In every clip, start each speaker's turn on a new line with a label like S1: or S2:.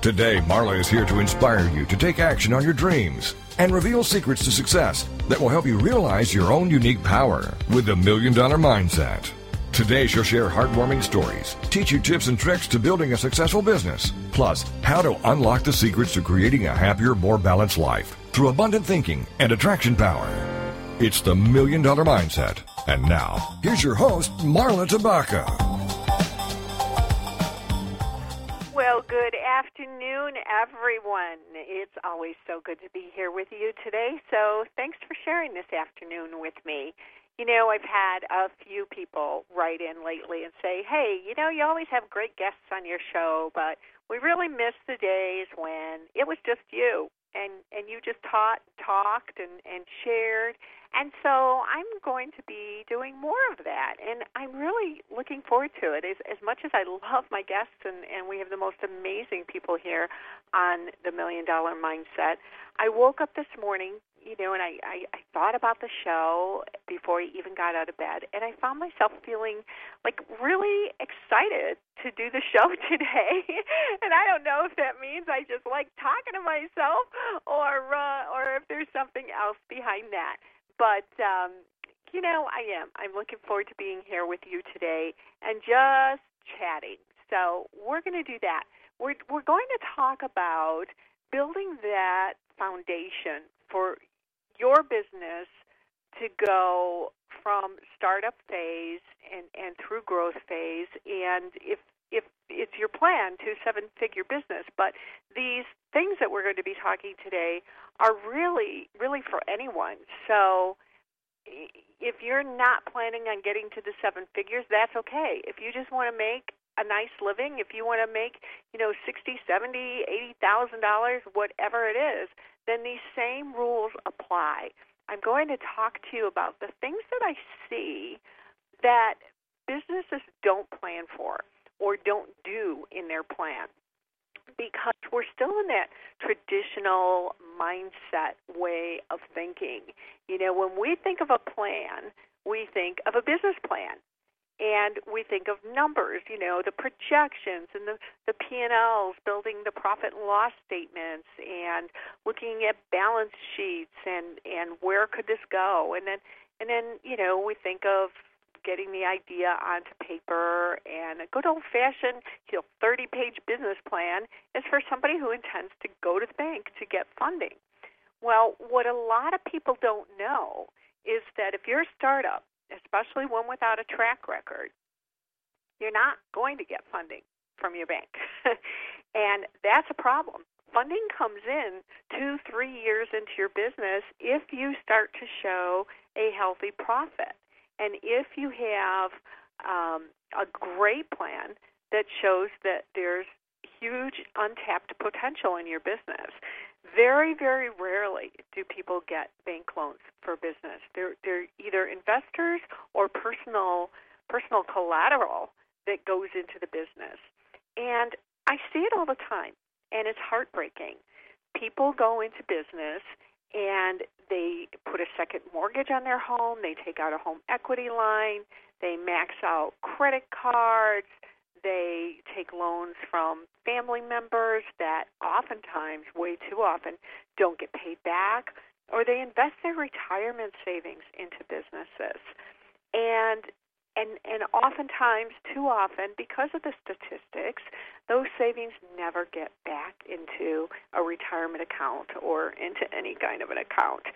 S1: Today, Marla is here to inspire you to take action on your dreams and reveal secrets to success that will help you realize your own unique power with the Million Dollar Mindset. Today, she'll share heartwarming stories, teach you tips and tricks to building a successful business, plus how to unlock the secrets to creating a happier, more balanced life through abundant thinking and attraction power. It's the Million Dollar Mindset. And now, here's your host, Marla Tabaka.
S2: Afternoon, everyone. It's always so good to be here with you today. So, thanks for sharing this afternoon with me. You know, I've had a few people write in lately and say, hey, you know, you always have great guests on your show, but we really miss the days when it was just you and and you just taught talked and and shared and so i'm going to be doing more of that and i'm really looking forward to it as as much as i love my guests and and we have the most amazing people here on the million dollar mindset i woke up this morning you know, and I, I, I thought about the show before I even got out of bed, and I found myself feeling like really excited to do the show today. and I don't know if that means I just like talking to myself, or uh, or if there's something else behind that. But um, you know, I am. I'm looking forward to being here with you today and just chatting. So we're going to do that. We're we're going to talk about building that foundation for your business to go from startup phase and, and through growth phase and if if it's your plan to seven figure business but these things that we're going to be talking today are really really for anyone. So if you're not planning on getting to the seven figures that's okay. If you just want to make a nice living if you want to make you know sixty seventy eighty thousand dollars whatever it is then these same rules apply. I'm going to talk to you about the things that I see that businesses don't plan for or don't do in their plan because we're still in that traditional mindset way of thinking. You know, when we think of a plan, we think of a business plan and we think of numbers, you know, the projections and the the P&Ls, building the profit and loss statements and looking at balance sheets and and where could this go? And then and then, you know, we think of getting the idea onto paper and a good old fashioned, you know, 30 page business plan is for somebody who intends to go to the bank to get funding. Well, what a lot of people don't know is that if you're a startup especially one without a track record, you're not going to get funding from your bank. and that's a problem. Funding comes in two, three years into your business if you start to show a healthy profit. And if you have um, a great plan that shows that there's huge untapped potential in your business. Very, very rarely do people get bank loans for business. They're they're either investors or personal personal collateral that goes into the business. And I see it all the time and it's heartbreaking. People go into business and they put a second mortgage on their home, they take out a home equity line, they max out credit cards, they take loans from family members that oftentimes, way too often, don't get paid back, or they invest their retirement savings into businesses. And and and oftentimes too often because of the statistics those savings never get back into a retirement account or into any kind of an account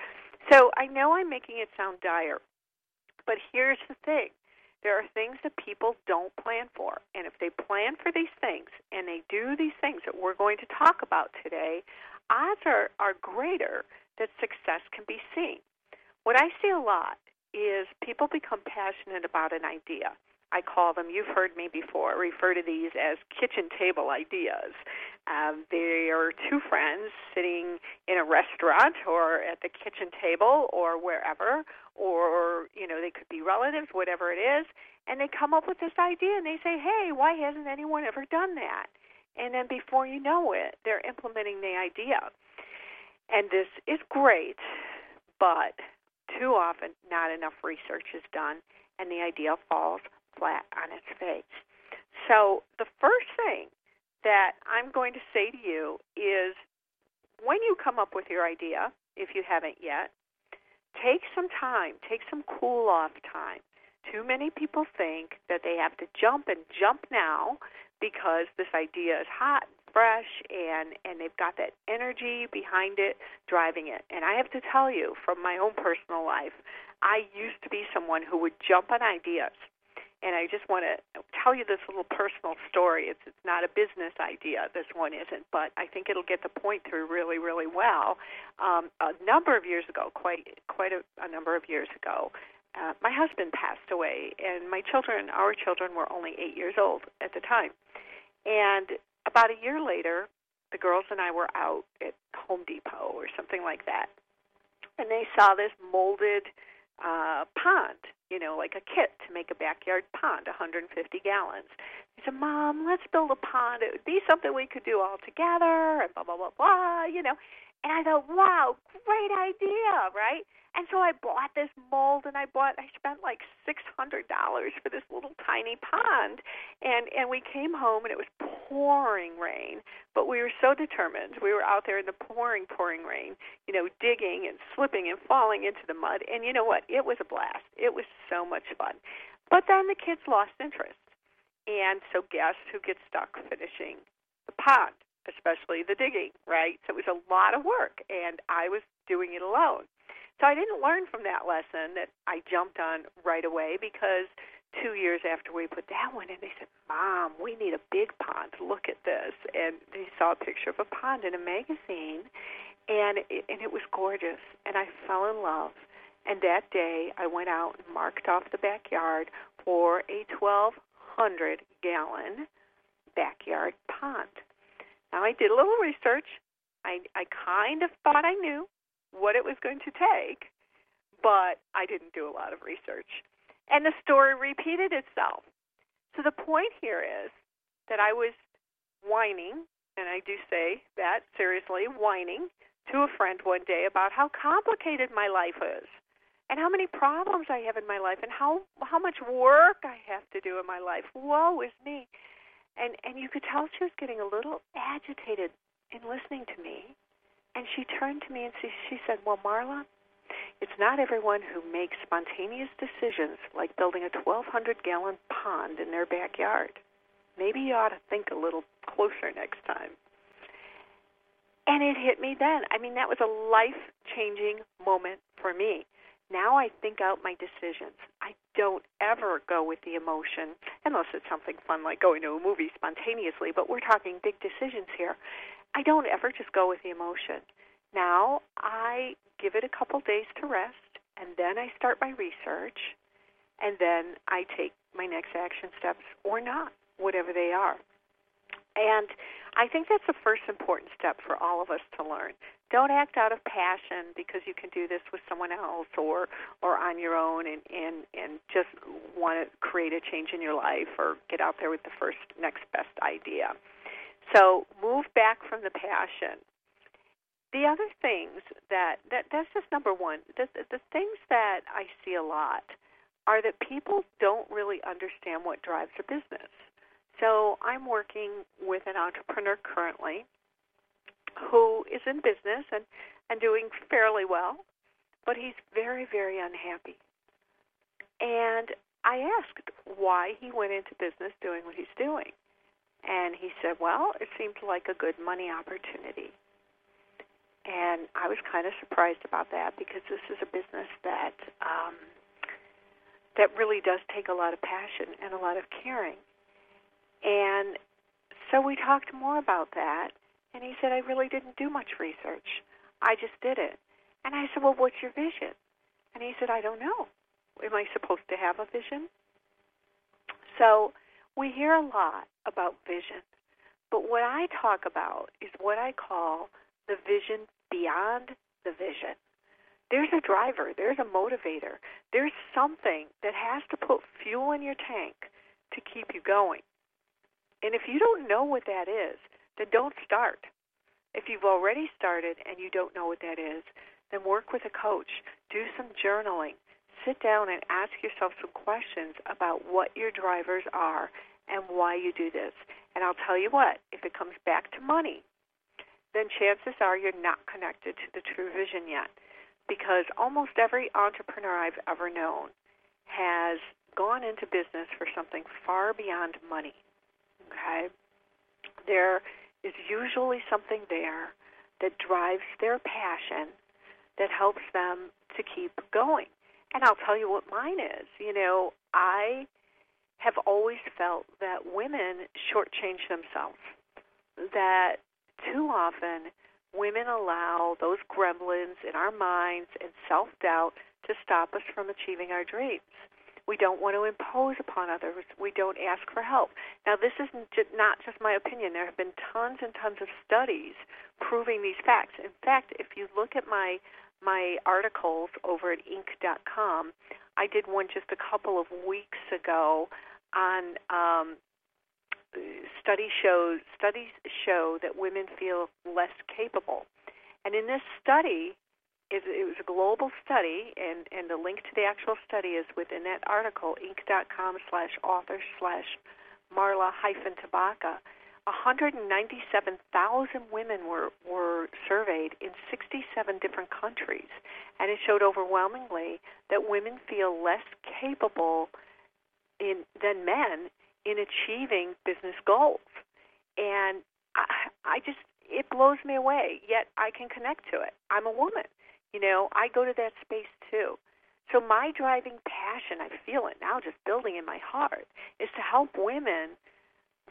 S2: so i know i'm making it sound dire but here's the thing there are things that people don't plan for. And if they plan for these things and they do these things that we're going to talk about today, odds are, are greater that success can be seen. What I see a lot is people become passionate about an idea. I call them, you've heard me before, refer to these as kitchen table ideas. Um, they are two friends sitting in a restaurant or at the kitchen table or wherever, or, you know, they could be relatives, whatever it is, and they come up with this idea and they say, "Hey, why hasn't anyone ever done that?" And then before you know it, they're implementing the idea. And this is great, but too often not enough research is done and the idea falls flat on its face. So, the first thing that I'm going to say to you is when you come up with your idea, if you haven't yet, take some time, take some cool off time. Too many people think that they have to jump and jump now because this idea is hot fresh and and they've got that energy behind it driving it. And I have to tell you from my own personal life, I used to be someone who would jump on ideas and I just want to tell you this little personal story. It's it's not a business idea. This one isn't, but I think it'll get the point through really, really well. Um, a number of years ago, quite quite a, a number of years ago, uh, my husband passed away, and my children, our children, were only eight years old at the time. And about a year later, the girls and I were out at Home Depot or something like that, and they saw this molded uh, pond, you know, like a kit to make a backyard pond, 150 gallons. He said, Mom, let's build a pond. It would be something we could do all together, and blah, blah, blah, blah, you know. And I thought, wow, great idea, right? And so I bought this mold and I bought I spent like six hundred dollars for this little tiny pond and and we came home and it was pouring rain, but we were so determined. We were out there in the pouring, pouring rain, you know, digging and slipping and falling into the mud. And you know what? It was a blast. It was so much fun. But then the kids lost interest. And so guess who gets stuck finishing the pond, especially the digging, right? So it was a lot of work and I was doing it alone. So I didn't learn from that lesson that I jumped on right away because two years after we put that one in, they said, Mom, we need a big pond. Look at this. And they saw a picture of a pond in a magazine, and it, and it was gorgeous. And I fell in love. And that day, I went out and marked off the backyard for a 1,200 gallon backyard pond. Now, I did a little research. I, I kind of thought I knew what it was going to take, but I didn't do a lot of research. And the story repeated itself. So the point here is that I was whining, and I do say that seriously, whining to a friend one day about how complicated my life is and how many problems I have in my life and how how much work I have to do in my life. Woe is me. And and you could tell she was getting a little agitated in listening to me. And she turned to me and she, she said, Well, Marla, it's not everyone who makes spontaneous decisions like building a 1,200 gallon pond in their backyard. Maybe you ought to think a little closer next time. And it hit me then. I mean, that was a life changing moment for me. Now I think out my decisions. I don't ever go with the emotion, unless it's something fun like going to a movie spontaneously, but we're talking big decisions here. I don't ever just go with the emotion. Now I give it a couple days to rest, and then I start my research, and then I take my next action steps or not, whatever they are. And I think that's the first important step for all of us to learn. Don't act out of passion because you can do this with someone else or or on your own and and and just want to create a change in your life or get out there with the first next best idea. So move back from the passion. The other things that, that that's just number one. The, the things that I see a lot are that people don't really understand what drives a business. So I'm working with an entrepreneur currently who is in business and, and doing fairly well, but he's very, very unhappy. And I asked why he went into business doing what he's doing. And he said, Well, it seemed like a good money opportunity. And I was kind of surprised about that because this is a business that um, that really does take a lot of passion and a lot of caring. And so we talked more about that, and he said, I really didn't do much research. I just did it. And I said, Well, what's your vision? And he said, I don't know. Am I supposed to have a vision? So we hear a lot about vision, but what I talk about is what I call the vision beyond the vision. there's a driver, there's a motivator, there's something that has to put fuel in your tank to keep you going. And if you don't know what that is, then don't start. If you've already started and you don't know what that is, then work with a coach, do some journaling, sit down and ask yourself some questions about what your drivers are and why you do this. And I'll tell you what, if it comes back to money, then chances are you're not connected to the true vision yet. Because almost every entrepreneur I've ever known has gone into business for something far beyond money. Okay? There is usually something there that drives their passion that helps them to keep going. And I'll tell you what mine is. You know, I have always felt that women shortchange themselves. That too often women allow those gremlins in our minds and self doubt to stop us from achieving our dreams. We don't want to impose upon others. We don't ask for help. Now, this is not just my opinion. There have been tons and tons of studies proving these facts. In fact, if you look at my my articles over at Inc.com, I did one just a couple of weeks ago on um, study shows studies show that women feel less capable, and in this study, it, it was a global study, and and the link to the actual study is within that article, Inc.com slash author slash Marla hyphen Tabaka. 197,000 women were were surveyed in 67 different countries, and it showed overwhelmingly that women feel less capable in than men in achieving business goals. And I, I just, it blows me away, yet I can connect to it. I'm a woman. You know, I go to that space too. So my driving passion, I feel it now just building in my heart, is to help women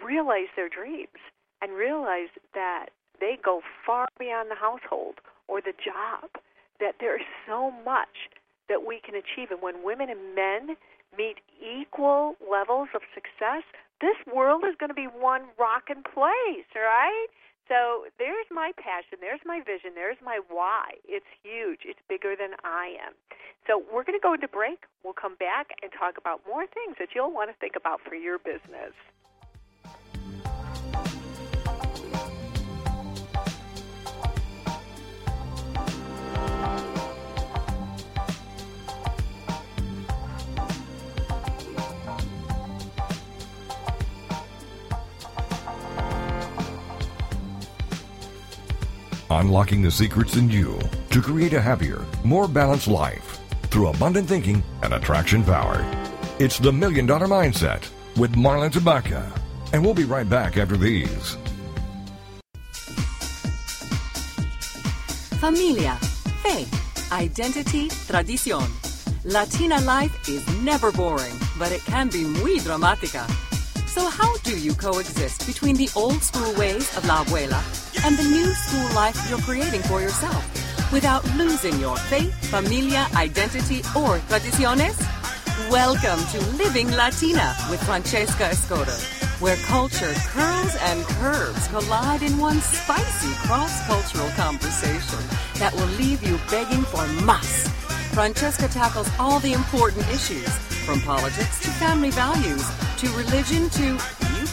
S2: realize their dreams and realize that they go far beyond the household or the job, that there is so much that we can achieve. And when women and men meet equal levels of success, this world is going to be one rockin' place, right? So there's my passion, there's my vision, there's my why. It's huge. It's bigger than I am. So we're going to go into break. We'll come back and talk about more things that you'll want to think about for your business.
S1: Unlocking the secrets in you to create a happier, more balanced life through abundant thinking and attraction power. It's the Million Dollar Mindset with Marla Tabaka. And we'll be right back after these.
S3: Familia, faith, identity, tradición. Latina life is never boring, but it can be muy dramática. So how do you coexist between the old school ways of la abuela and the new school life you're creating for yourself without losing your faith, familia, identity, or tradiciones? Welcome to Living Latina with Francesca Escoto, where culture curls and curves collide in one spicy cross-cultural conversation that will leave you begging for mas. Francesca tackles all the important issues, from politics to family values to religion to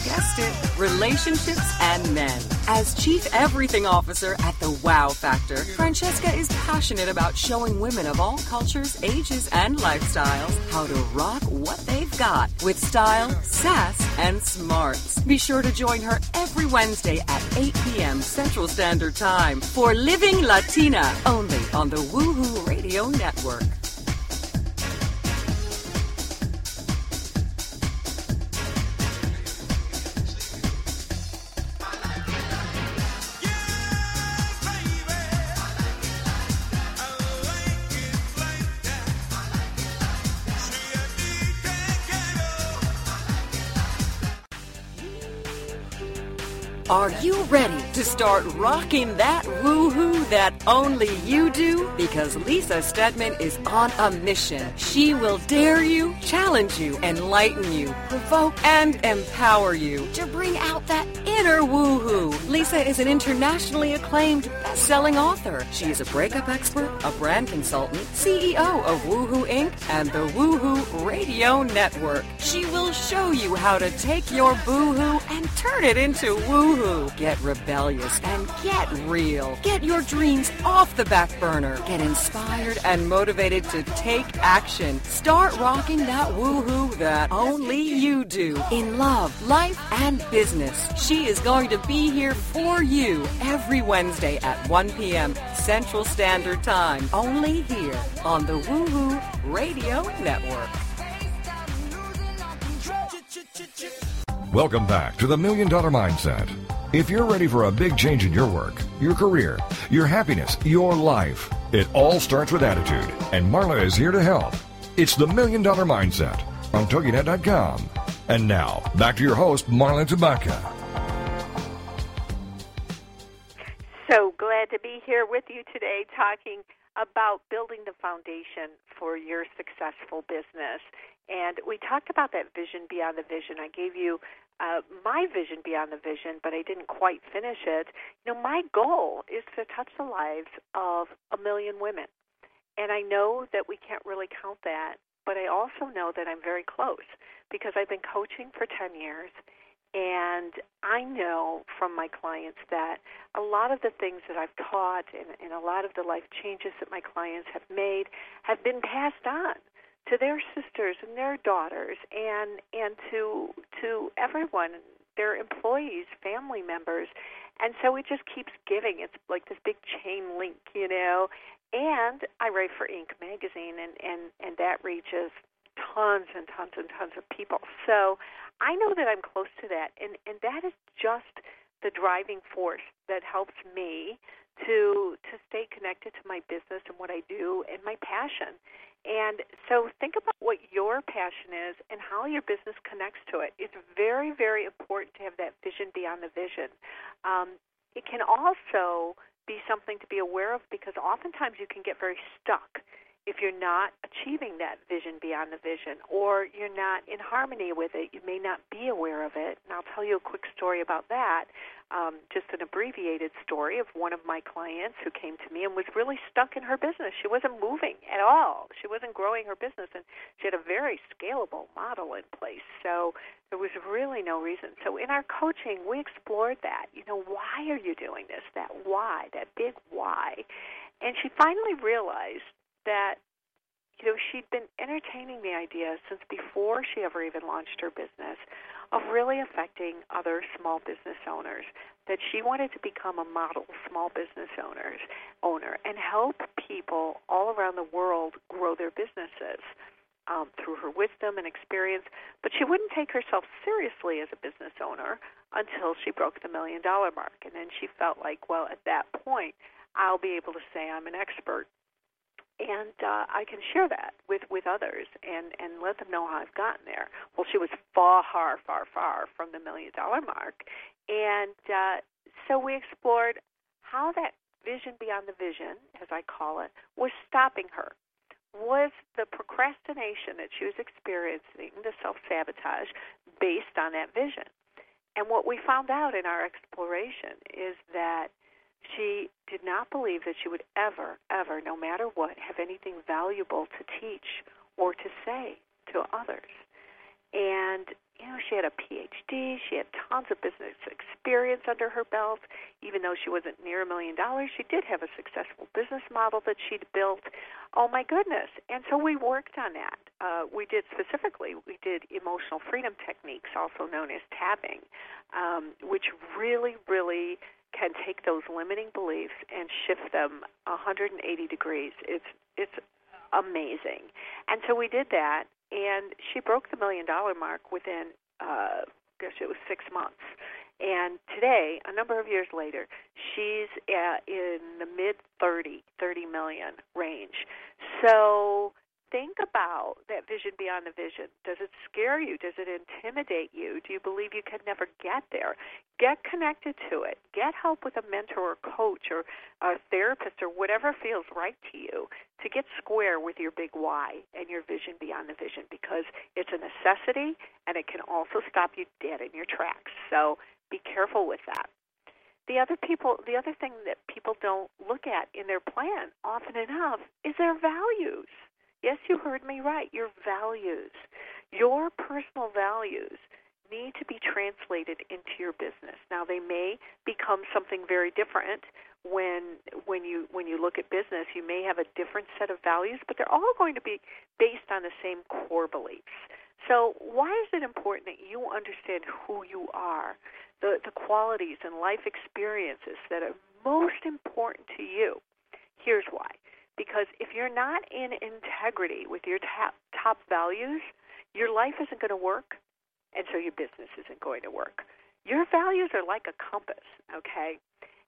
S3: guessed it, relationships and men. As Chief Everything Officer at the Wow Factor, Francesca is passionate about showing women of all cultures, ages, and lifestyles how to rock what they've got with style, sass, and smarts. Be sure to join her every Wednesday at 8 p.m. Central Standard Time for Living Latina, only on the Woohoo Radio Network. Are you ready to start rocking that woohoo that only you do? Because Lisa Steadman is on a mission. She will dare you, challenge you, enlighten you, provoke, and empower you to bring out that inner woohoo. Lisa is an internationally acclaimed best-selling author. She is a breakup expert, a brand consultant, CEO of Woohoo Inc. and the Woohoo Radio Network. She will show you how to take your boohoo and turn it into woohoo. Get rebellious and get real. Get your dreams off the back burner. Get inspired and motivated to take action. Start rocking that woohoo that only you do in love, life, and business. She is going to be here for you every Wednesday at 1 p.m. Central Standard Time. Only here on the Woohoo Radio Network.
S1: Welcome back to the Million Dollar Mindset. If you're ready for a big change in your work, your career, your happiness, your life, it all starts with attitude, and Marla is here to help. It's the Million Dollar Mindset on TogiNet.com. And now, back to your host, Marla Tabaka.
S2: So glad to be here with you today talking about building the foundation for your successful business. And we talked about that vision beyond the vision. I gave you uh, my vision beyond the vision, but I didn't quite finish it. You know, my goal is to touch the lives of a million women. And I know that we can't really count that, but I also know that I'm very close because I've been coaching for 10 years. And I know from my clients that a lot of the things that I've taught and, and a lot of the life changes that my clients have made have been passed on to their sisters and their daughters and and to to everyone their employees family members. And so it just keeps giving. It's like this big chain link you know? And i write for inc. magazine and and and that reaches tons and tons and tons of people. So i know that i'm close to that. And and that is just the driving force that helps me to to stay connected to my business and what I do and my passion. And so think about what your passion is and how your business connects to it. It's very, very important to have that vision beyond the vision. Um, it can also be something to be aware of because oftentimes you can get very stuck if you're not achieving that vision beyond the vision or you're not in harmony with it, you may not be aware of it. And I'll tell you a quick story about that. Um, just an abbreviated story of one of my clients who came to me and was really stuck in her business. She wasn't moving at all. She wasn't growing her business, and she had a very scalable model in place. So there was really no reason. So in our coaching, we explored that. You know, why are you doing this? That why, that big why. And she finally realized that you know she'd been entertaining the idea since before she ever even launched her business of really affecting other small business owners that she wanted to become a model small business owners owner and help people all around the world grow their businesses um, through her wisdom and experience. But she wouldn't take herself seriously as a business owner until she broke the million dollar mark. And then she felt like well at that point I'll be able to say I'm an expert and uh, I can share that with with others and and let them know how I've gotten there. Well, she was far, far, far far from the million dollar mark, and uh, so we explored how that vision beyond the vision, as I call it, was stopping her. Was the procrastination that she was experiencing, the self sabotage, based on that vision? And what we found out in our exploration is that she did not believe that she would ever, ever, no matter what, have anything valuable to teach or to say to others. And, you know, she had a PhD, she had tons of business experience under her belt. Even though she wasn't near a million dollars, she did have a successful business model that she'd built. Oh, my goodness. And so we worked on that. Uh, we did specifically, we did emotional freedom techniques, also known as tapping, um, which really, really can take those limiting beliefs and shift them 180 degrees. It's it's amazing. And so we did that, and she broke the million dollar mark within, uh, gosh, it was six months. And today, a number of years later, she's at, in the mid 30, 30 million range. So think about that vision beyond the vision. Does it scare you? Does it intimidate you? Do you believe you can never get there? Get connected to it. Get help with a mentor or coach or a therapist or whatever feels right to you to get square with your big why and your vision beyond the vision because it's a necessity and it can also stop you dead in your tracks. So be careful with that. The other people, the other thing that people don't look at in their plan often enough is their values. Yes, you heard me right. Your values. Your personal values need to be translated into your business. Now they may become something very different when when you when you look at business, you may have a different set of values, but they're all going to be based on the same core beliefs. So why is it important that you understand who you are, the the qualities and life experiences that are most important to you? Here's why because if you're not in integrity with your top, top values, your life isn't going to work, and so your business isn't going to work. Your values are like a compass, okay?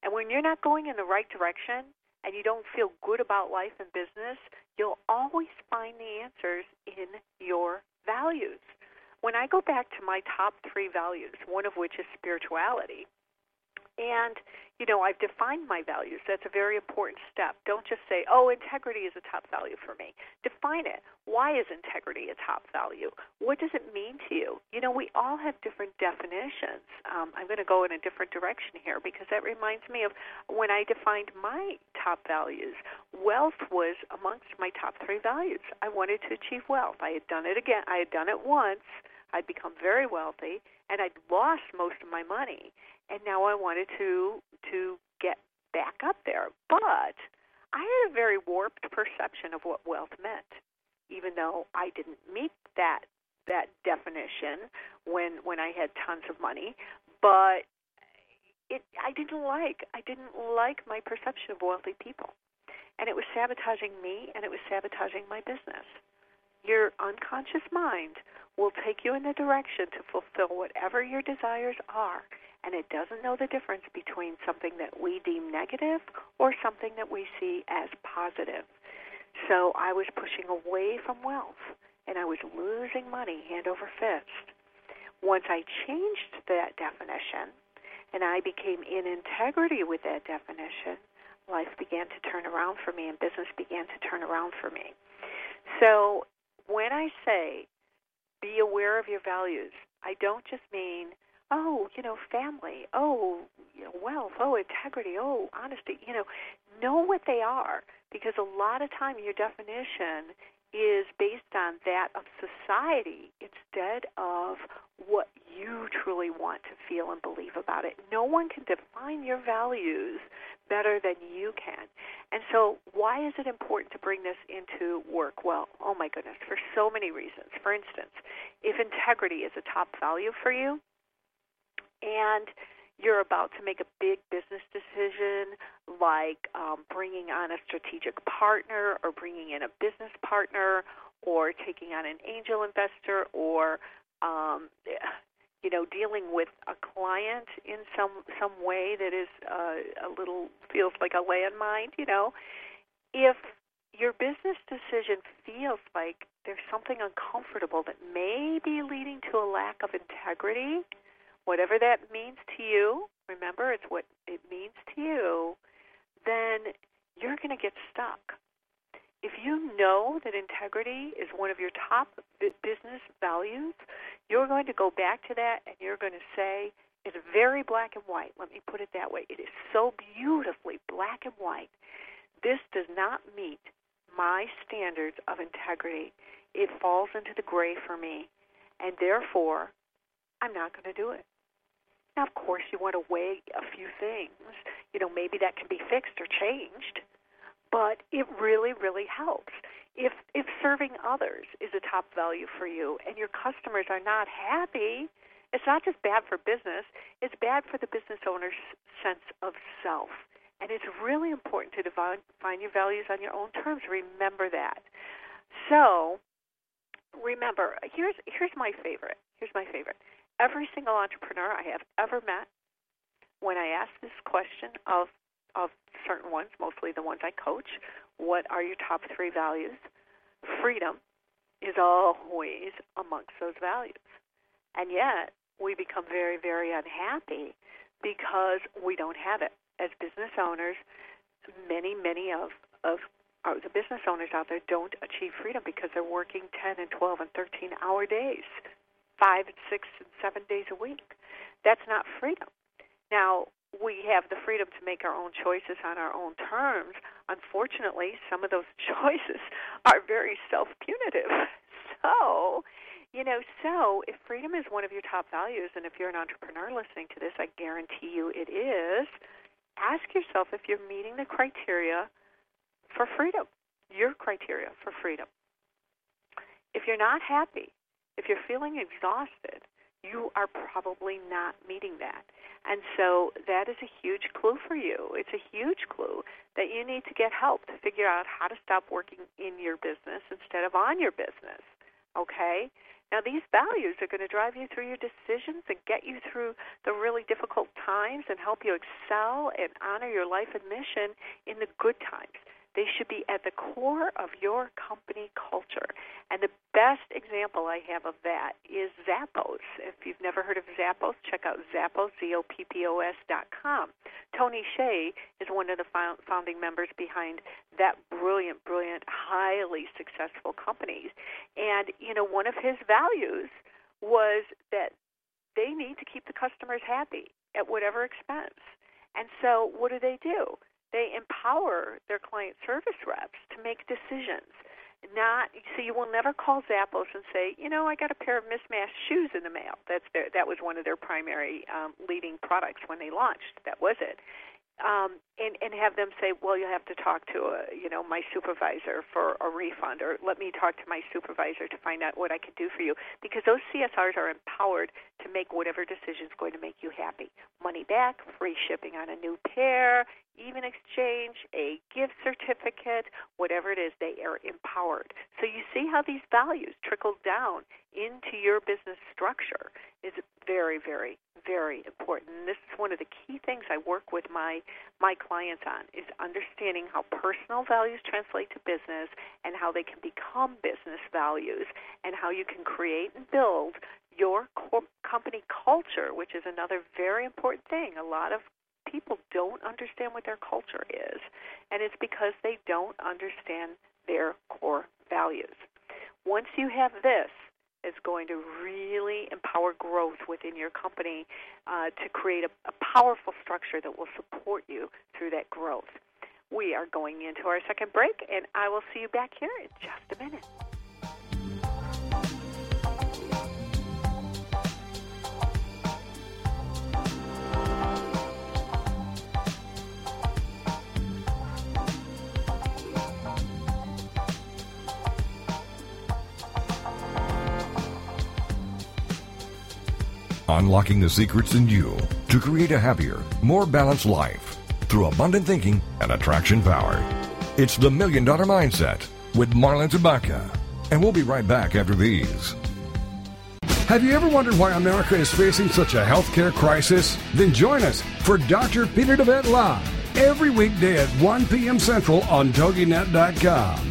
S2: And when you're not going in the right direction and you don't feel good about life and business, you'll always find the answers in your values. When I go back to my top three values, one of which is spirituality, and, you know, I've defined my values. That's a very important step. Don't just say, oh, integrity is a top value for me. Define it. Why is integrity a top value? What does it mean to you? You know, we all have different definitions. Um, I'm going to go in a different direction here because that reminds me of when I defined my top values. Wealth was amongst my top three values. I wanted to achieve wealth. I had done it again. I had done it once. I'd become very wealthy, and I'd lost most of my money and now I wanted to to get back up there. But I had a very warped perception of what wealth meant, even though I didn't meet that that definition when when I had tons of money. But it I didn't like I didn't like my perception of wealthy people, and it was sabotaging me and it was sabotaging my business. Your unconscious mind will take you in the direction to fulfill whatever your desires are and it doesn't know the difference between something that we deem negative or something that we see as positive. So I was pushing away from wealth and I was losing money hand over fist. Once I changed that definition and I became in integrity with that definition, life began to turn around for me and business began to turn around for me. So when I say be aware of your values, I don't just mean oh, you know, family, oh, you know, wealth, oh, integrity, oh, honesty, you know, know what they are because a lot of time your definition is based on that of society instead of what you truly want to feel and believe about it. No one can define your values better than you can. And so, why is it important to bring this into work? Well, oh my goodness, for so many reasons. For instance, if integrity is a top value for you, and you're about to make a big business decision like um, bringing on a strategic partner or bringing in a business partner or taking on an angel investor or um, you know dealing with a client in some some way that is uh, a little feels like a landmine you know if your business decision feels like there's something uncomfortable that may be leading to a lack of integrity whatever that means to you, remember it's what it means to you, then you're going to get stuck. If you know that integrity is one of your top business values, you're going to go back to that and you're going to say, it's very black and white. Let me put it that way. It is so beautifully black and white. This does not meet my standards of integrity. It falls into the gray for me, and therefore, I'm not going to do it. Now, of course, you want to weigh a few things. You know, maybe that can be fixed or changed, but it really, really helps. If if serving others is a top value for you, and your customers are not happy, it's not just bad for business; it's bad for the business owner's sense of self. And it's really important to define, define your values on your own terms. Remember that. So, remember, here's here's my favorite. Here's my favorite every single entrepreneur I have ever met, when I ask this question of of certain ones, mostly the ones I coach, what are your top three values? freedom is always amongst those values. And yet, we become very, very unhappy because we don't have it. As business owners, many, many of, of our, the business owners out there don't achieve freedom because they're working 10 and 12 and 13 hour days, five six and seven days a week. That's not freedom. Now, we have the freedom to make our own choices on our own terms. Unfortunately, some of those choices are very self punitive. So, you know, so if freedom is one of your top values, and if you're an entrepreneur listening to this, I guarantee you it is, ask yourself if you're meeting the criteria for freedom, your criteria for freedom. If you're not happy, if you're feeling exhausted, you are probably not meeting that. And so that is a huge clue for you. It's a huge clue that you need to get help to figure out how to stop working in your business instead of on your business. Okay? Now, these values are going to drive you through your decisions and get you through the really difficult times and help you excel and honor your life and mission in the good times. They should be at the core of your company culture. And the best example I have of that is Zappos. If you've never heard of Zappos, check out Zappos, Z-O-P-P-O-S dot com. Tony Hsieh is one of the founding members behind that brilliant, brilliant, highly successful company. And, you know, one of his values was that they need to keep the customers happy at whatever expense. And so what do they do? They empower their client service reps to make decisions. Not so you will never call Zappos and say, you know, I got a pair of mismatched shoes in the mail. That's their that was one of their primary um, leading products when they launched. That was it um, and and have them say, well, you'll have to talk to a, you know my supervisor for a refund, or let me talk to my supervisor to find out what I can do for you, because those CSRs are empowered to make whatever decision is going to make you happy. Money back, free shipping on a new pair, even exchange, a gift certificate, whatever it is, they are empowered. So you see how these values trickle down into your business structure is very, very, very important. And this is one of the key things I work with my my clients on is understanding how personal values translate to business and how they can become business values and how you can create and build your co- company culture, which is another very important thing. A lot of people don't understand what their culture is, and it's because they don't understand their core values. Once you have this, it's going to really empower growth within your company uh, to create a, a powerful structure that will support you through that growth. We are going into our second break, and I will see you back here in just a minute.
S1: Unlocking the secrets in you to create a happier, more balanced life through abundant thinking and attraction power. It's the Million Dollar Mindset with Marla Tabaka. And we'll be right back after these.
S4: Have you ever wondered why America is facing such a healthcare crisis? Then join us for Dr. Peter DeVette Live every weekday at 1 p.m. Central on TogiNet.com.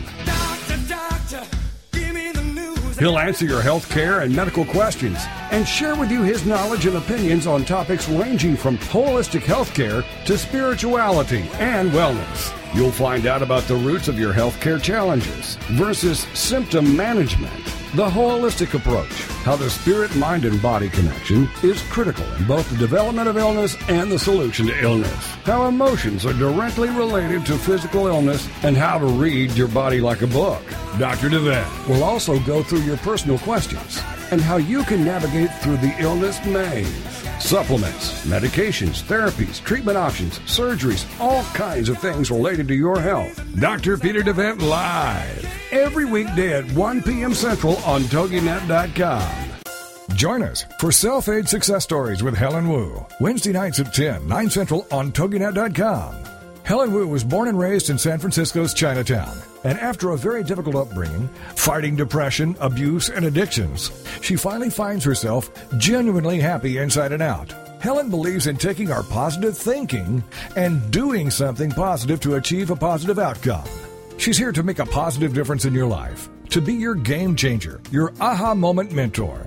S4: He'll answer your health care and medical questions and share with you his knowledge and opinions on topics ranging from holistic health care to spirituality and wellness. You'll find out about the roots of your healthcare challenges versus symptom management, the holistic approach, how the spirit, mind, and body connection is critical in both the development of illness and the solution to illness, how emotions are directly related to physical illness, and how to read your body like a book. Dr. DeVette will also go through your personal questions and how you can navigate through the illness maze supplements, medications, therapies, treatment options, surgeries, all kinds of things related to your health. Dr. Peter DeVette Live, every weekday at 1 p.m. Central on TogiNet.com.
S1: Join us for Self Aid Success Stories with Helen Wu, Wednesday nights at 10, 9 Central on TogiNet.com. Helen Wu was born and raised in San Francisco's Chinatown. And after a very difficult upbringing, fighting depression, abuse, and addictions, she finally finds herself genuinely happy inside and out. Helen believes in taking our positive thinking and doing something positive to achieve a positive outcome. She's here to make a positive difference in your life to be your game changer, your aha moment mentor.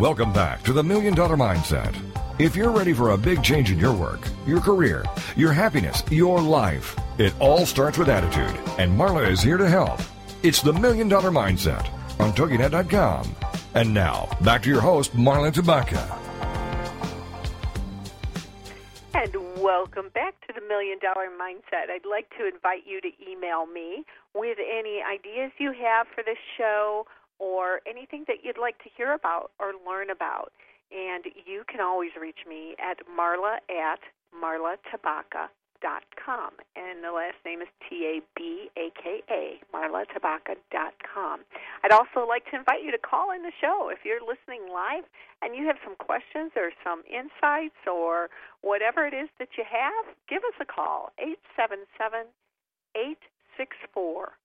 S1: Welcome back to the Million Dollar Mindset. If you're ready for a big change in your work, your career, your happiness, your life, it all starts with attitude, and Marla is here to help. It's the Million Dollar Mindset on TogiNet.com. And now, back to your host, Marla Tabaka.
S2: And welcome back to the Million Dollar Mindset. I'd like to invite you to email me with any ideas you have for this show or anything that you'd like to hear about or learn about. And you can always reach me at marla at marlatabaka.com. And the last name is T A B A K A, marlatabaka.com. I'd also like to invite you to call in the show if you're listening live and you have some questions or some insights or whatever it is that you have, give us a call. 877 864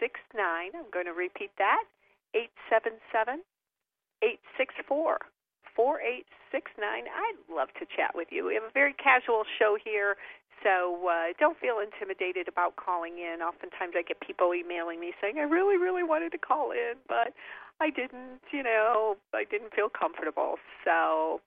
S2: 4869. I'm going to repeat that. 877 864 4869. I'd love to chat with you. We have a very casual show here, so uh, don't feel intimidated about calling in. Oftentimes I get people emailing me saying, I really, really wanted to call in, but I didn't, you know, I didn't feel comfortable. So,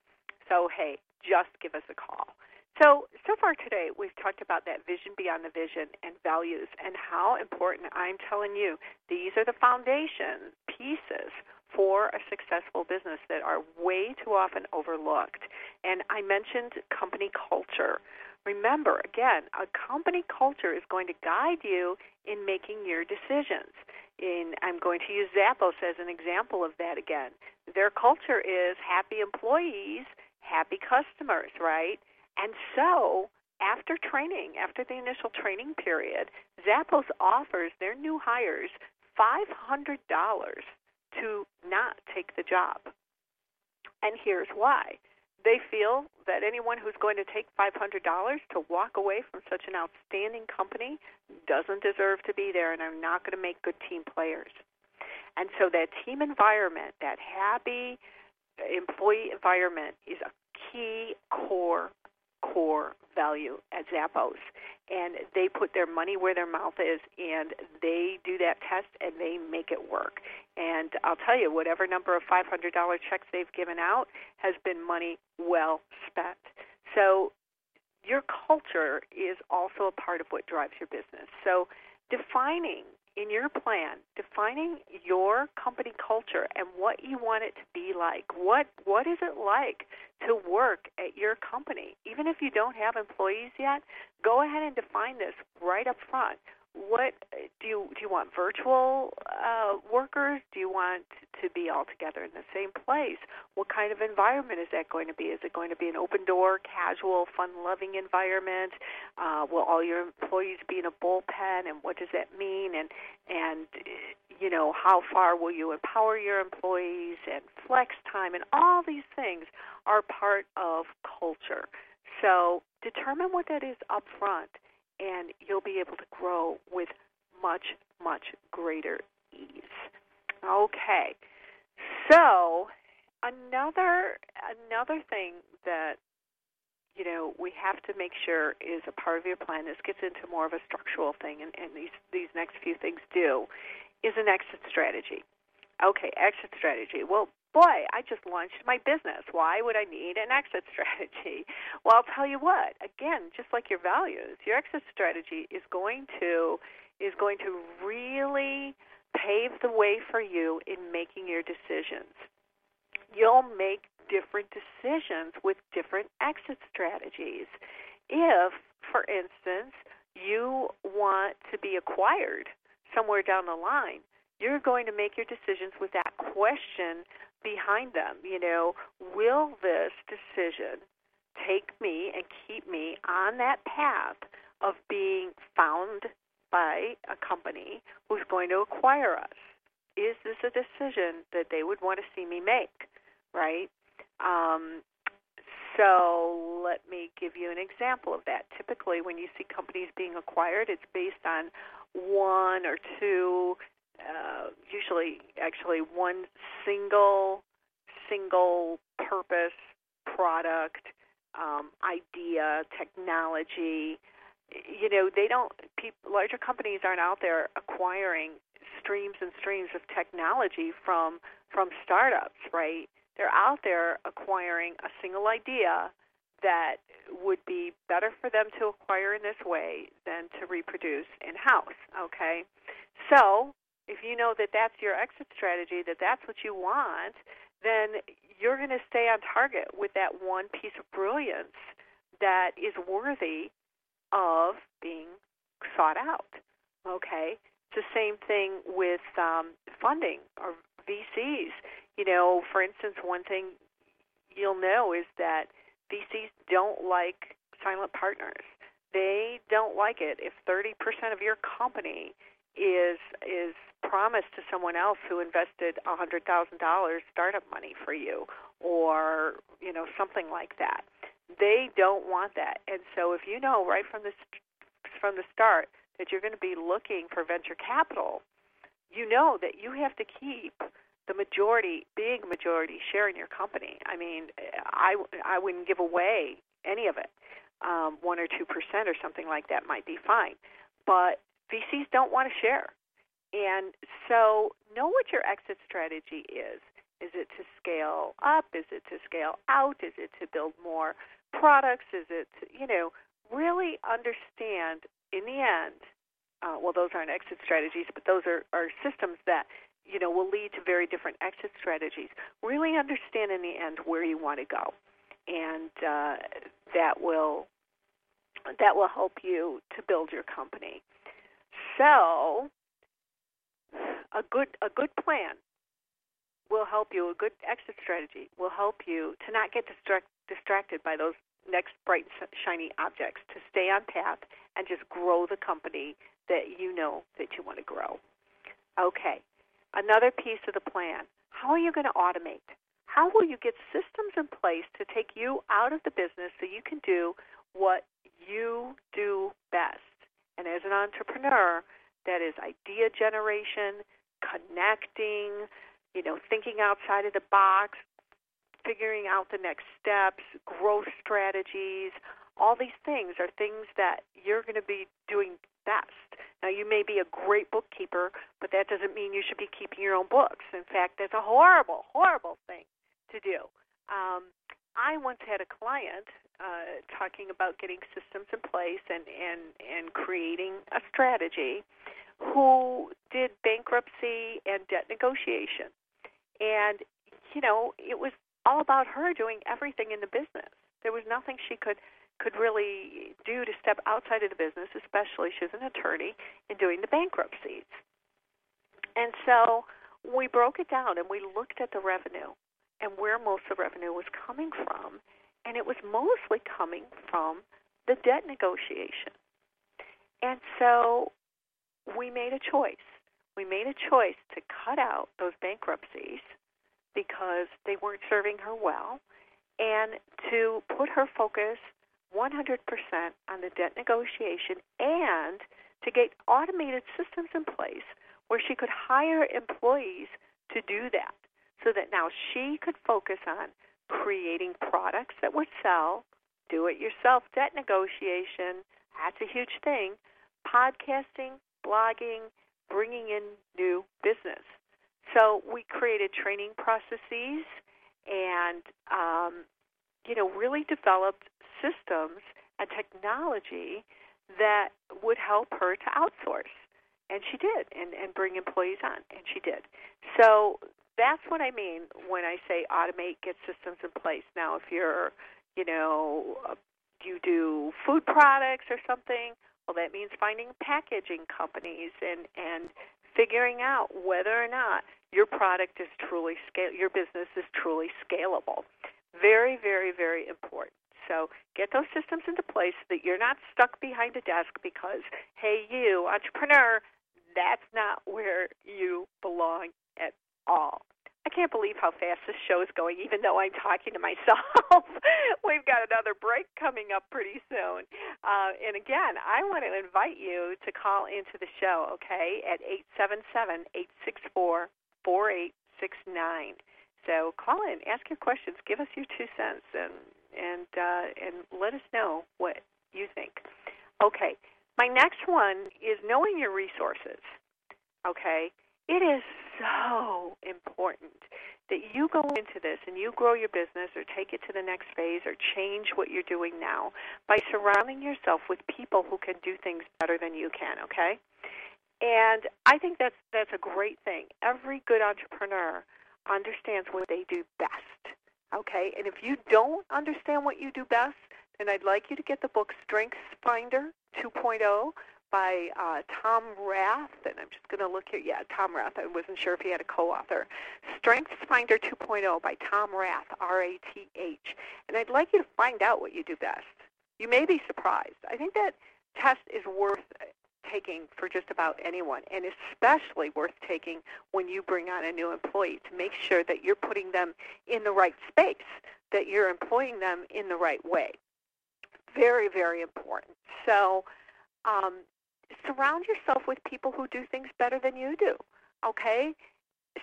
S2: so hey, just give us a call. So, so far today, we've talked about that vision beyond the vision and values and how important I'm telling you these are the foundation pieces for a successful business that are way too often overlooked. And I mentioned company culture. Remember, again, a company culture is going to guide you in making your decisions. In, I'm going to use Zappos as an example of that again. Their culture is happy employees, happy customers, right? And so, after training, after the initial training period, Zappos offers their new hires $500 to not take the job. And here's why. They feel that anyone who's going to take $500 to walk away from such an outstanding company doesn't deserve to be there and are not going to make good team players. And so that team environment, that happy employee environment is a key core core value at Zappos. And they put their money where their mouth is, and they do that test, and they make it work. And I'll tell you, whatever number of $500 checks they've given out has been money well spent. So your culture is also a part of what drives your business. So defining in your plan, defining your company culture and what you want it to be like. What what is it like to work at your company? Even if you don't have employees yet, go ahead and define this right up front what do you do you want virtual uh, workers? Do you want to be all together in the same place? What kind of environment is that going to be? Is it going to be an open door casual fun loving environment? Uh, will all your employees be in a bullpen and what does that mean? And and you know how far will you empower your employees? And flex time and all these things are part of culture. So determine what that is up front and you'll be able to grow with much, much greater ease. Okay. So, another another thing that you know we have to make sure is a part of your plan. This gets into more of a structural thing, and, and these these next few things do, is an exit strategy. Okay, exit strategy. Well, boy, I just launched my business. Why would I need an exit strategy? Well, I'll tell you what. Again, just like your values, your exit strategy is going to is going to really pave the way for you in making your decisions. You'll make different decisions with different exit strategies. If, for instance, you want to be acquired somewhere down the line, you're going to make your decisions with that question behind them. You know, will this decision take me and keep me on that path of being found by a company who's going to acquire us? is this a decision that they would want to see me make, right? Um, so let me give you an example of that. Typically, when you see companies being acquired, it's based on one or two, uh, usually actually one single, single purpose product, um, idea, technology. You know, they don't. Larger companies aren't out there acquiring streams and streams of technology from from startups, right? They're out there acquiring a single idea that would be better for them to acquire in this way than to reproduce in house. Okay, so if you know that that's your exit strategy, that that's what you want, then you're going to stay on target with that one piece of brilliance that is worthy of being sought out. Okay, it's the same thing with um, funding or VCs. You know, for instance, one thing you'll know is that VCs don't like silent partners. They don't like it if 30% of your company is is promised to someone else who invested a $100,000 startup money for you or, you know, something like that. They don't want that. And so if you know right from the from the start that you're going to be looking for venture capital, you know that you have to keep the majority, big majority, share in your company. I mean, I, I wouldn't give away any of it. Um, one or two percent or something like that might be fine, but VCs don't want to share. And so, know what your exit strategy is. Is it to scale up? Is it to scale out? Is it to build more products? Is it, to, you know, really understand in the end? Uh, well, those aren't exit strategies, but those are, are systems that you know, will lead to very different exit strategies. Really understand in the end where you want to go, and uh, that will that will help you to build your company. So, a good a good plan will help you. A good exit strategy will help you to not get distract, distracted by those next bright shiny objects. To stay on path and just grow the company that you know that you want to grow. Okay, Another piece of the plan how are you going to automate? How will you get systems in place to take you out of the business so you can do what you do best? And as an entrepreneur, that is idea generation, connecting, you know, thinking outside of the box, figuring out the next steps, growth strategies. All these things are things that you're going to be doing best. Now, you may be a great bookkeeper, but that doesn't mean you should be keeping your own books. In fact, that's a horrible, horrible thing to do. Um, I once had a client uh, talking about getting systems in place and, and, and creating a strategy who did bankruptcy and debt negotiation. And, you know, it was all about her doing everything in the business. There was nothing she could could really do to step outside of the business, especially she's an attorney, in doing the bankruptcies. And so we broke it down and we looked at the revenue and where most of the revenue was coming from, and it was mostly coming from the debt negotiation. And so we made a choice. We made a choice to cut out those bankruptcies because they weren't serving her well and to put her focus 100% on the debt negotiation and to get automated systems in place where she could hire employees to do that so that now she could focus on creating products that would sell, do it yourself debt negotiation, that's a huge thing, podcasting, blogging, bringing in new business. So we created training processes and um, you know really developed systems and technology that would help her to outsource. And she did, and, and bring employees on, and she did. So that's what I mean when I say automate, get systems in place. Now, if you're, you know, uh, you do food products or something, well, that means finding packaging companies and and figuring out whether or not your product is truly scale, your business is truly scalable. Very, very, very important. So get those systems into place so that you're not stuck behind a desk because, hey, you, entrepreneur, that's not where you belong at all. I can't believe how fast this show is going, even though I'm talking to myself. We've got another break coming up pretty soon. Uh, and again, I want to invite you to call into the show, okay, at 877 864 4869. So call in, ask your questions, give us your two cents, and and uh, and let us know what you think. Okay, my next one is knowing your resources. Okay, it is so important that you go into this and you grow your business or take it to the next phase or change what you're doing now by surrounding yourself with people who can do things better than you can, okay? And I think that's that's a great thing. Every good entrepreneur understands what they do best. Okay? And if you don't understand what you do best, then I'd like you to get the book Strengths Finder 2.0 by uh, Tom Rath, and I'm just going to look here. Yeah, Tom Rath. I wasn't sure if he had a co-author. Strengths Finder 2.0 by Tom Rath, R-A-T-H. And I'd like you to find out what you do best. You may be surprised. I think that test is worth taking for just about anyone, and especially worth taking when you bring on a new employee to make sure that you're putting them in the right space, that you're employing them in the right way. Very, very important. So, um, surround yourself with people who do things better than you do. Okay?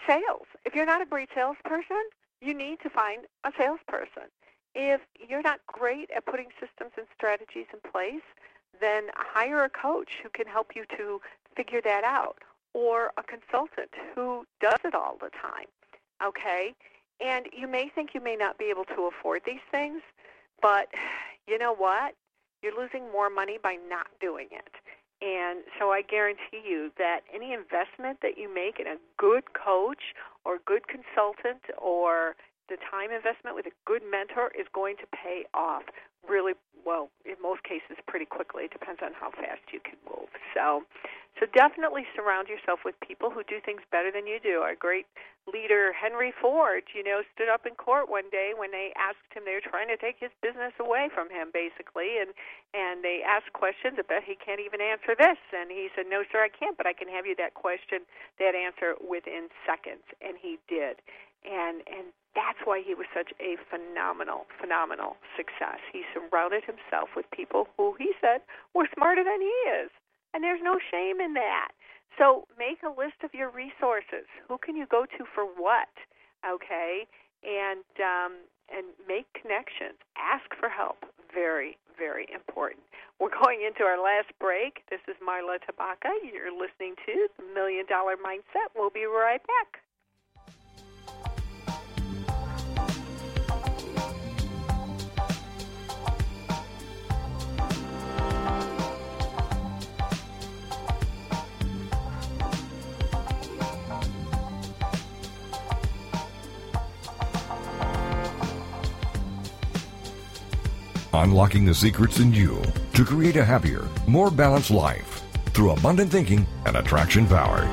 S2: Sales. If you're not a great salesperson, you need to find a salesperson. If you're not great at putting systems and strategies in place, then hire a coach who can help you to figure that out or a consultant who does it all the time. Okay? And you may think you may not be able to afford these things, but you know what? You're losing more money by not doing it. And so I guarantee you that any investment that you make in a good coach or good consultant or the time investment with a good mentor is going to pay off really well in most cases pretty quickly. It depends on how fast you can move. So so definitely surround yourself with people who do things better than you do. Our great leader henry ford you know stood up in court one day when they asked him they were trying to take his business away from him basically and and they asked questions bet he can't even answer this. And he said no sir i can't but i can have you that question that answer within seconds. And he did. And and that's why he was such a phenomenal, phenomenal success. He surrounded himself with people who he said were smarter than he is. And there's no shame in that. So make a list of your resources. Who can you go to for what? Okay? And um, and make connections. Ask for help. Very, very important. We're going into our last break. This is Marla Tabaka. You're listening to the Million Dollar Mindset. We'll be right back.
S1: Unlocking the secrets in you to create a happier, more balanced life through abundant thinking and attraction power.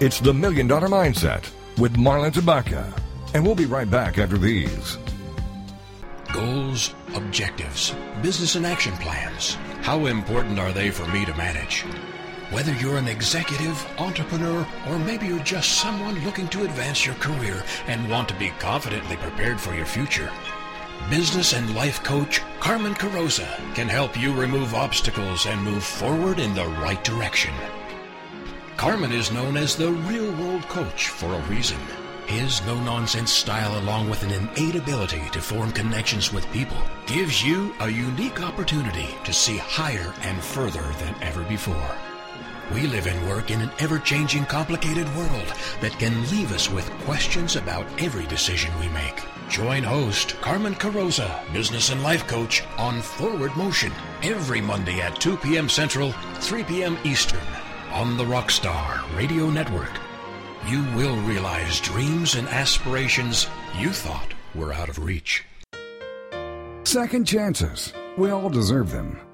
S1: It's the Million Dollar Mindset with Marla Tabaka. And we'll be right back after these.
S5: Goals, objectives, business and action plans. How important are they for me to manage? Whether you're an executive, entrepreneur, or maybe you're just someone looking to advance your career and want to be confidently prepared for your future, business and life coach Carmen Carosa can help you remove obstacles and move forward in the right direction. Carmen is known as the real world coach for a reason. His no nonsense style, along with an innate ability to form connections with people, gives you a unique opportunity to see higher and further than ever before. We live and work in an ever changing, complicated world that can leave us with questions about every decision we make. Join host Carmen Carosa, business and life coach, on Forward Motion every Monday at 2 p.m. Central, 3 p.m. Eastern on the Rockstar Radio Network. You will realize dreams and aspirations you thought were out of reach.
S4: Second chances. We all deserve them,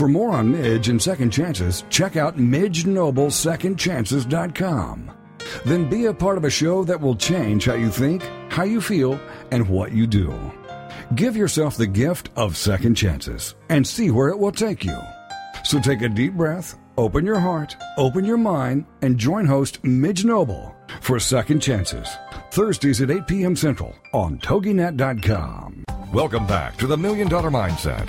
S4: For more on Midge and Second Chances, check out MidgeNobleSecondChances.com. Then be a part of a show that will change how you think, how you feel, and what you do. Give yourself the gift of second chances and see where it will take you. So take a deep breath, open your heart, open your mind, and join host Midge Noble for Second Chances, Thursdays at 8 p.m. Central on TogiNet.com.
S1: Welcome back to the Million Dollar Mindset.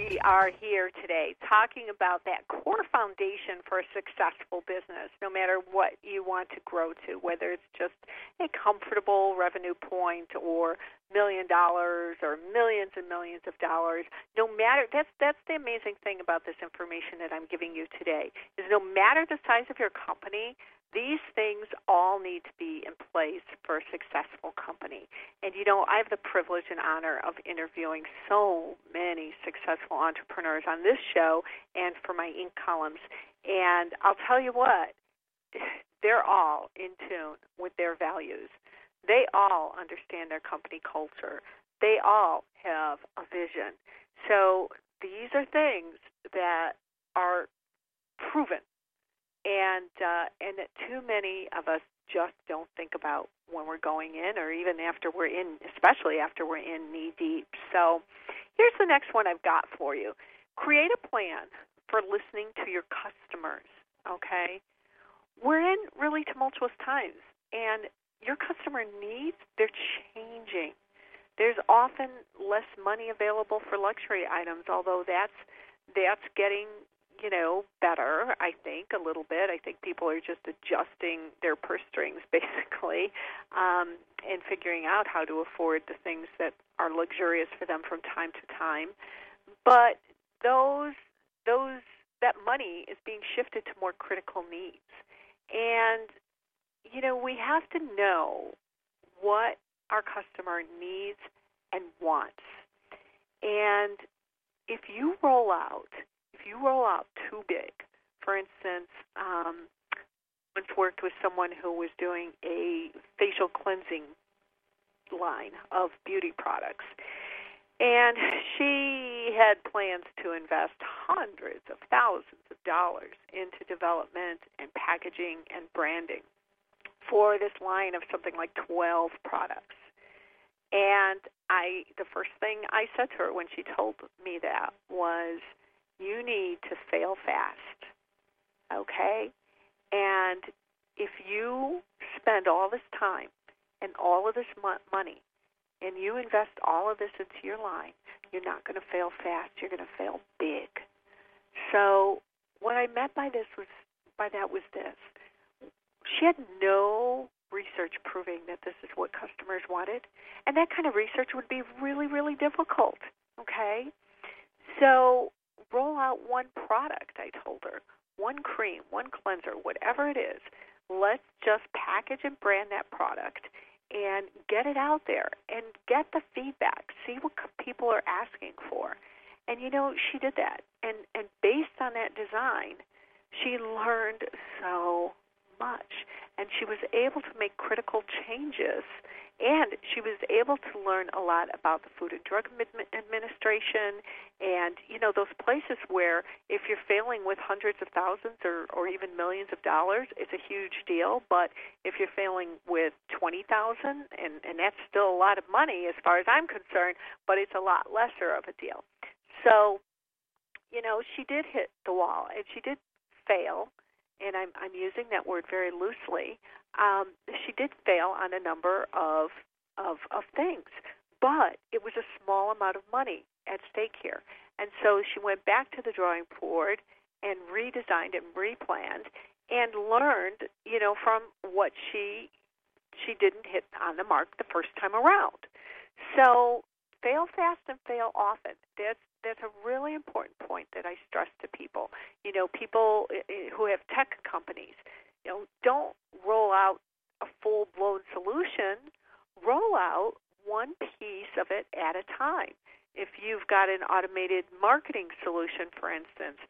S2: are here today talking about that core foundation for a successful business, no matter what you want to grow to, whether it's just a comfortable revenue point or million dollars or millions and millions of dollars. No matter that's that's the amazing thing about this information that I'm giving you today is no matter the size of your company, these things all need to be in place for a successful company. And you know, I have the privilege and honor of interviewing so many successful entrepreneurs on this show and for my Inc. columns. And I'll tell you what, they're all in tune with their values. They all understand their company culture. They all have a vision. So these are things that are proven and uh, and that too many of us just don't think about when we're going in, or even after we're in, especially after we're in knee deep. So, here's the next one I've got for you: create a plan for listening to your customers. Okay, we're in really tumultuous times, and your customer needs they're changing. There's often less money available for luxury items, although that's that's getting you know, better, I think, a little bit. I think people are just adjusting their purse strings, basically, um, and figuring out how to afford the things that are luxurious for them from time to time. But those, those, that money is being shifted to more critical needs. And, you know, we have to know what our customer needs and wants. And if you roll out if you roll out too big, for instance, um, once worked with someone who was doing a facial cleansing line of beauty products. And she had plans to invest hundreds of thousands of dollars into development and packaging and branding for this line of something like 12 products. And I the first thing I said to her when she told me that was you need to fail fast. Okay? And if you spend all this time and all of this money and you invest all of this into your line, you're not going to fail fast. You're going to fail big. So what I meant by this was by that was this. She had no research proving that this is what customers wanted, and that kind of research would be really, really difficult. Okay, so roll out one product, I told her. One cream, one cleanser, whatever it is. Let's just package and brand that product and get it out there and get the feedback. See what people are asking for. And you know, she did that. And and based on that design, she learned so much and she was able to make critical changes and she was able to learn a lot about the Food and Drug Administration and, you know, those places where if you're failing with hundreds of thousands or, or even millions of dollars, it's a huge deal. But if you're failing with 20000 and, and that's still a lot of money as far as I'm concerned, but it's a lot lesser of a deal. So, you know, she did hit the wall and she did fail and I'm, I'm using that word very loosely, um, she did fail on a number of, of, of things. But it was a small amount of money at stake here. And so she went back to the drawing board and redesigned and replanned and learned, you know, from what she she didn't hit on the mark the first time around. So fail fast and fail often. That's that's a really important point that I stress to people. You know, people eh, eh, who have tech companies, You know, don't roll out a full blown solution. Roll out one piece of it at a time. If you've got an automated marketing solution, for instance,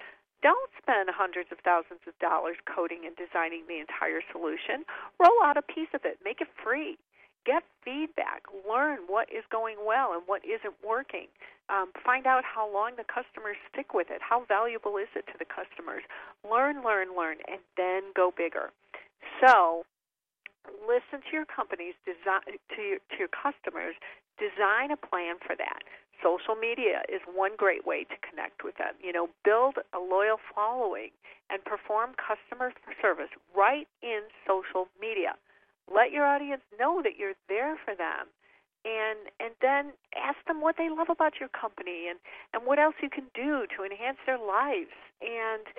S2: don't spend hundreds of thousands of dollars coding and designing the entire solution. Roll out a piece of it, make it free. Get feedback, learn what is going well and what isn't working. Um, find out how long the customers stick with it. How valuable is it to the customers? Learn, learn, learn, and then go bigger. So, listen to your companies, design, to your, to your customers, design a plan for that. Social media is one great way to connect with them. You know, build a loyal following and perform customer service right in social media. Let your audience know that you're there for them. And and then ask them what they love about your company and, and what else you can do to enhance their lives and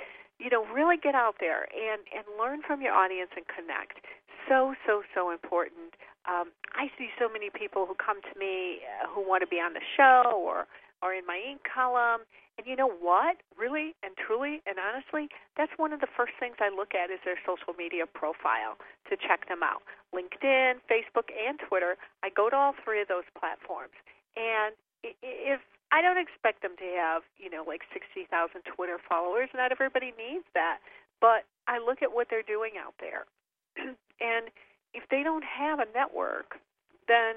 S2: you know, really get out there and, and learn from your audience and connect. So, so, so important. Um, I see so many people who come to me uh, who want to be on the show or, or in my Inc. column. And you know what? Really and truly and honestly, that's one of the first things I look at is their social media profile to check them out. LinkedIn, Facebook, and Twitter. I go to all three of those platforms. And if I don't expect them to have, you know, like 60,000 Twitter followers. Not everybody needs that. But I look at what they're doing out there. and if they don't have a network, then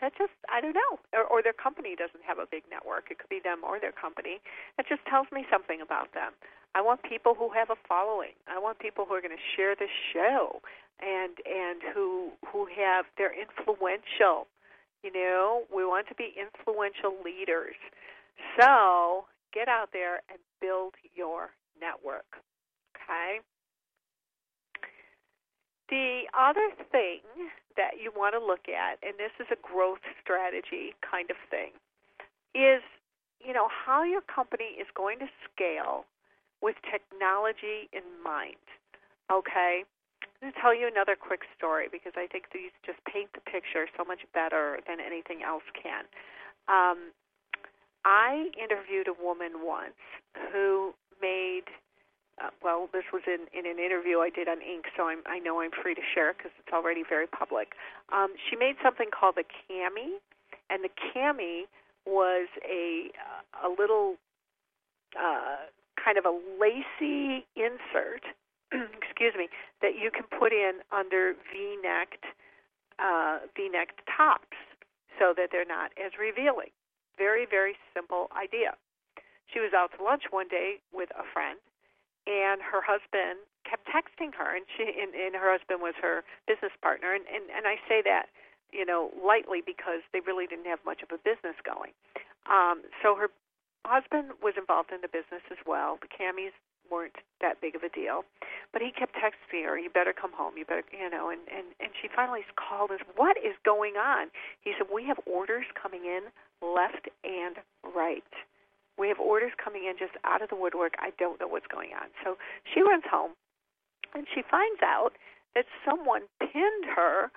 S2: that just I don't know, or, or their company doesn't have a big network. It could be them or their company. That just tells me something about them. I want people who have a following. I want people who are going to share the show and and who who have they're influential you know, we want to be influential leaders. So get out there and build your network. Okay? The other thing that you want to look at, and this is a growth strategy kind of thing, is you know how your company is going to scale with technology in mind. Okay? I'm going to tell you another quick story because I think these just paint the picture so much better than anything else can. Um, I interviewed a woman once who made, uh, well, this was in, in an interview I did on Inc., so I'm, I know I'm free to share because it's already very public. Um, she made something called the cami, and the cami was a a little uh, kind of a lacy insert excuse me, that you can put in under V-necked uh, V-necked tops so that they're not as revealing. Very, very simple idea. She was out to lunch one day with a friend, and her husband kept texting her, and she and, and her husband was her business partner, and, and and I say that you know lightly because they really didn't have much of a business going. Um, so her husband was involved in the business as well. The camis weren't that big of a deal. But he kept texting her, "You better come home. You better, you know." And and and she finally called us. What is going on? He said, "We have orders coming in left and right. We have orders coming in just out of the woodwork. I don't know what's going on." So she runs home, and she finds out that someone pinned her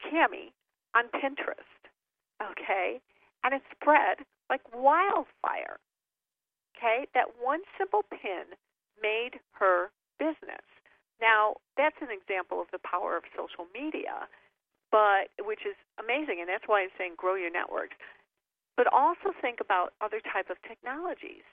S2: cami on Pinterest. Okay, and it spread like wildfire. Okay, that one simple pin made her business. Now, that's an example of the power of social media, but which is amazing, and that's why I'm saying grow your networks. But also think about other type of technologies.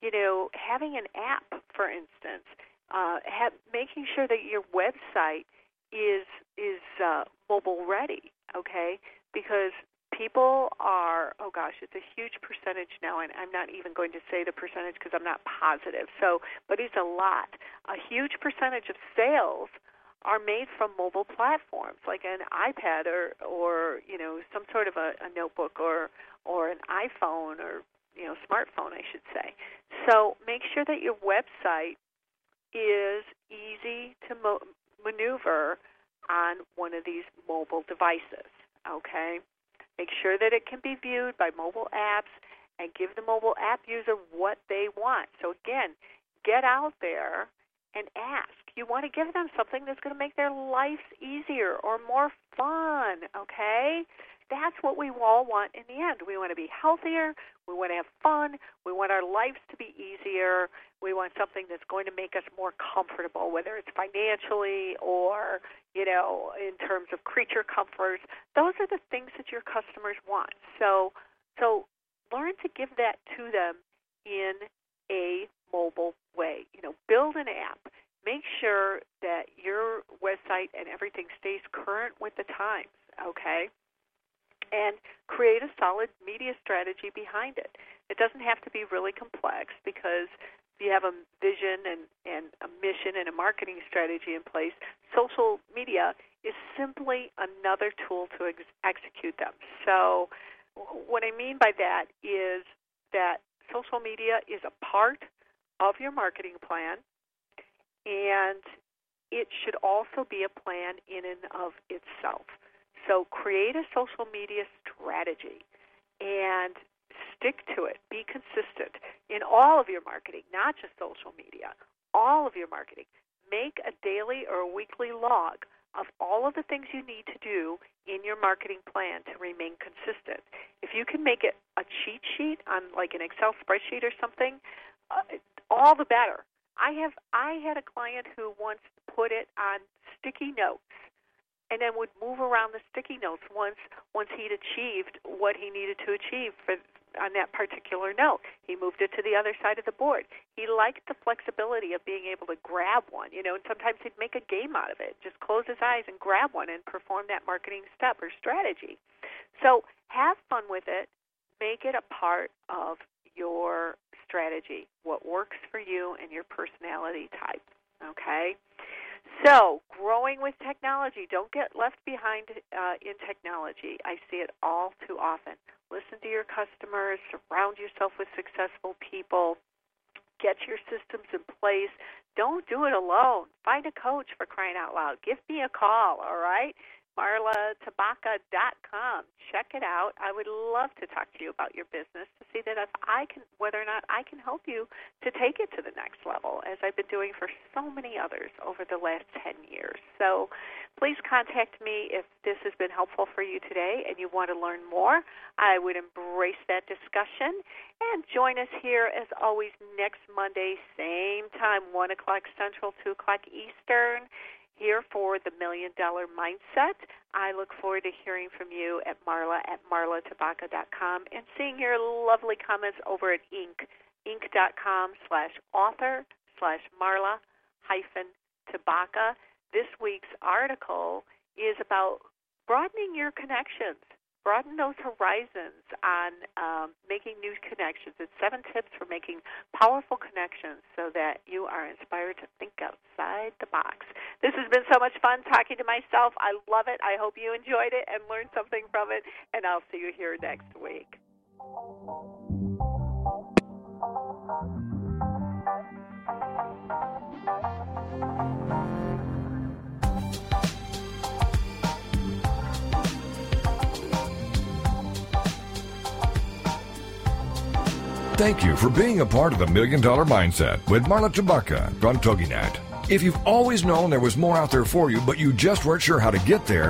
S2: You know, having an app, for instance, uh, have, making sure that your website is is uh, mobile ready. Okay, because people are oh gosh it's a huge percentage now and i'm not even going to say the percentage because i'm not positive so but it's a lot a huge percentage of sales are made from mobile platforms like an ipad or or you know some sort of a, a notebook or or an iphone or you know smartphone i should say so make sure that your website is easy to mo- maneuver on one of these mobile devices okay Make sure that it can be viewed by mobile apps and give the mobile app user what they want. So again, get out there and ask. You want to give them something that's going to make their life easier or more fun, okay? that's what we all want in the end. We want to be healthier. We want to have fun. We want our lives to be easier. We want something that's going to make us more comfortable, whether it's financially or, you know, in terms of creature comforts. Those are the things that your customers want. So, so learn to give that to them in a mobile way. You know, build an app. Make sure that your website and everything stays current with the times, okay? And create a solid media strategy behind it. It doesn't have to be really complex because if you have a vision and, and a mission and a marketing strategy in place, social media is simply another tool to ex- execute them. So, what I mean by that is that social media is a part of your marketing plan, and it should also be a plan in and of itself. So create a social media strategy and stick to it. Be consistent in all of your marketing, not just social media, all of your marketing. Make a daily or a weekly log of all of the things you need to do in your marketing plan to remain consistent. If you can make it a cheat sheet on like an Excel spreadsheet or something, uh, all the better. I have I had a client who once put it on sticky notes and then would move around the sticky notes once once he'd achieved what he needed to achieve for on that particular note. He moved it to the other side of the board. He liked the flexibility of being able to grab one, you know, and sometimes he'd make a game out of it. Just close his eyes and grab one and perform that marketing step or strategy. So have fun with it. Make it a part of your strategy, what works for you and your personality type. Okay? So, growing with technology. Don't get left behind uh, in technology. I see it all too often. Listen to your customers, surround yourself with successful people, get your systems in place. Don't do it alone. Find a coach for crying out loud. Give me a call, all right? marlatabaka.com. Check it out. I would love to talk to you about your business to see that if I can, whether or not I can help you to take it to the next level, as I've been doing for so many others over the last 10 years. So please contact me if this has been helpful for you today and you want to learn more. I would embrace that discussion. And join us here, as always, next Monday, same time, 1 o'clock Central, 2 o'clock Eastern here for the Million Dollar Mindset. I look forward to hearing from you at Marla at marlatabaka.com and seeing your lovely comments over at Inc. Inc.com slash author slash Marla hyphen Tabaka. This week's article is about broadening your connections broaden those horizons on um, making new connections. It's seven tips for making powerful connections so that you are inspired to think outside the box. This has been so much fun talking to myself. I love it. I hope you enjoyed it and learned something from it. And I'll see you here next week.
S1: Thank you for being a part of the Million Dollar Mindset with Marla Tabaka from TogiNet. If you've always known there was more out there for you, but you just weren't sure how to get there,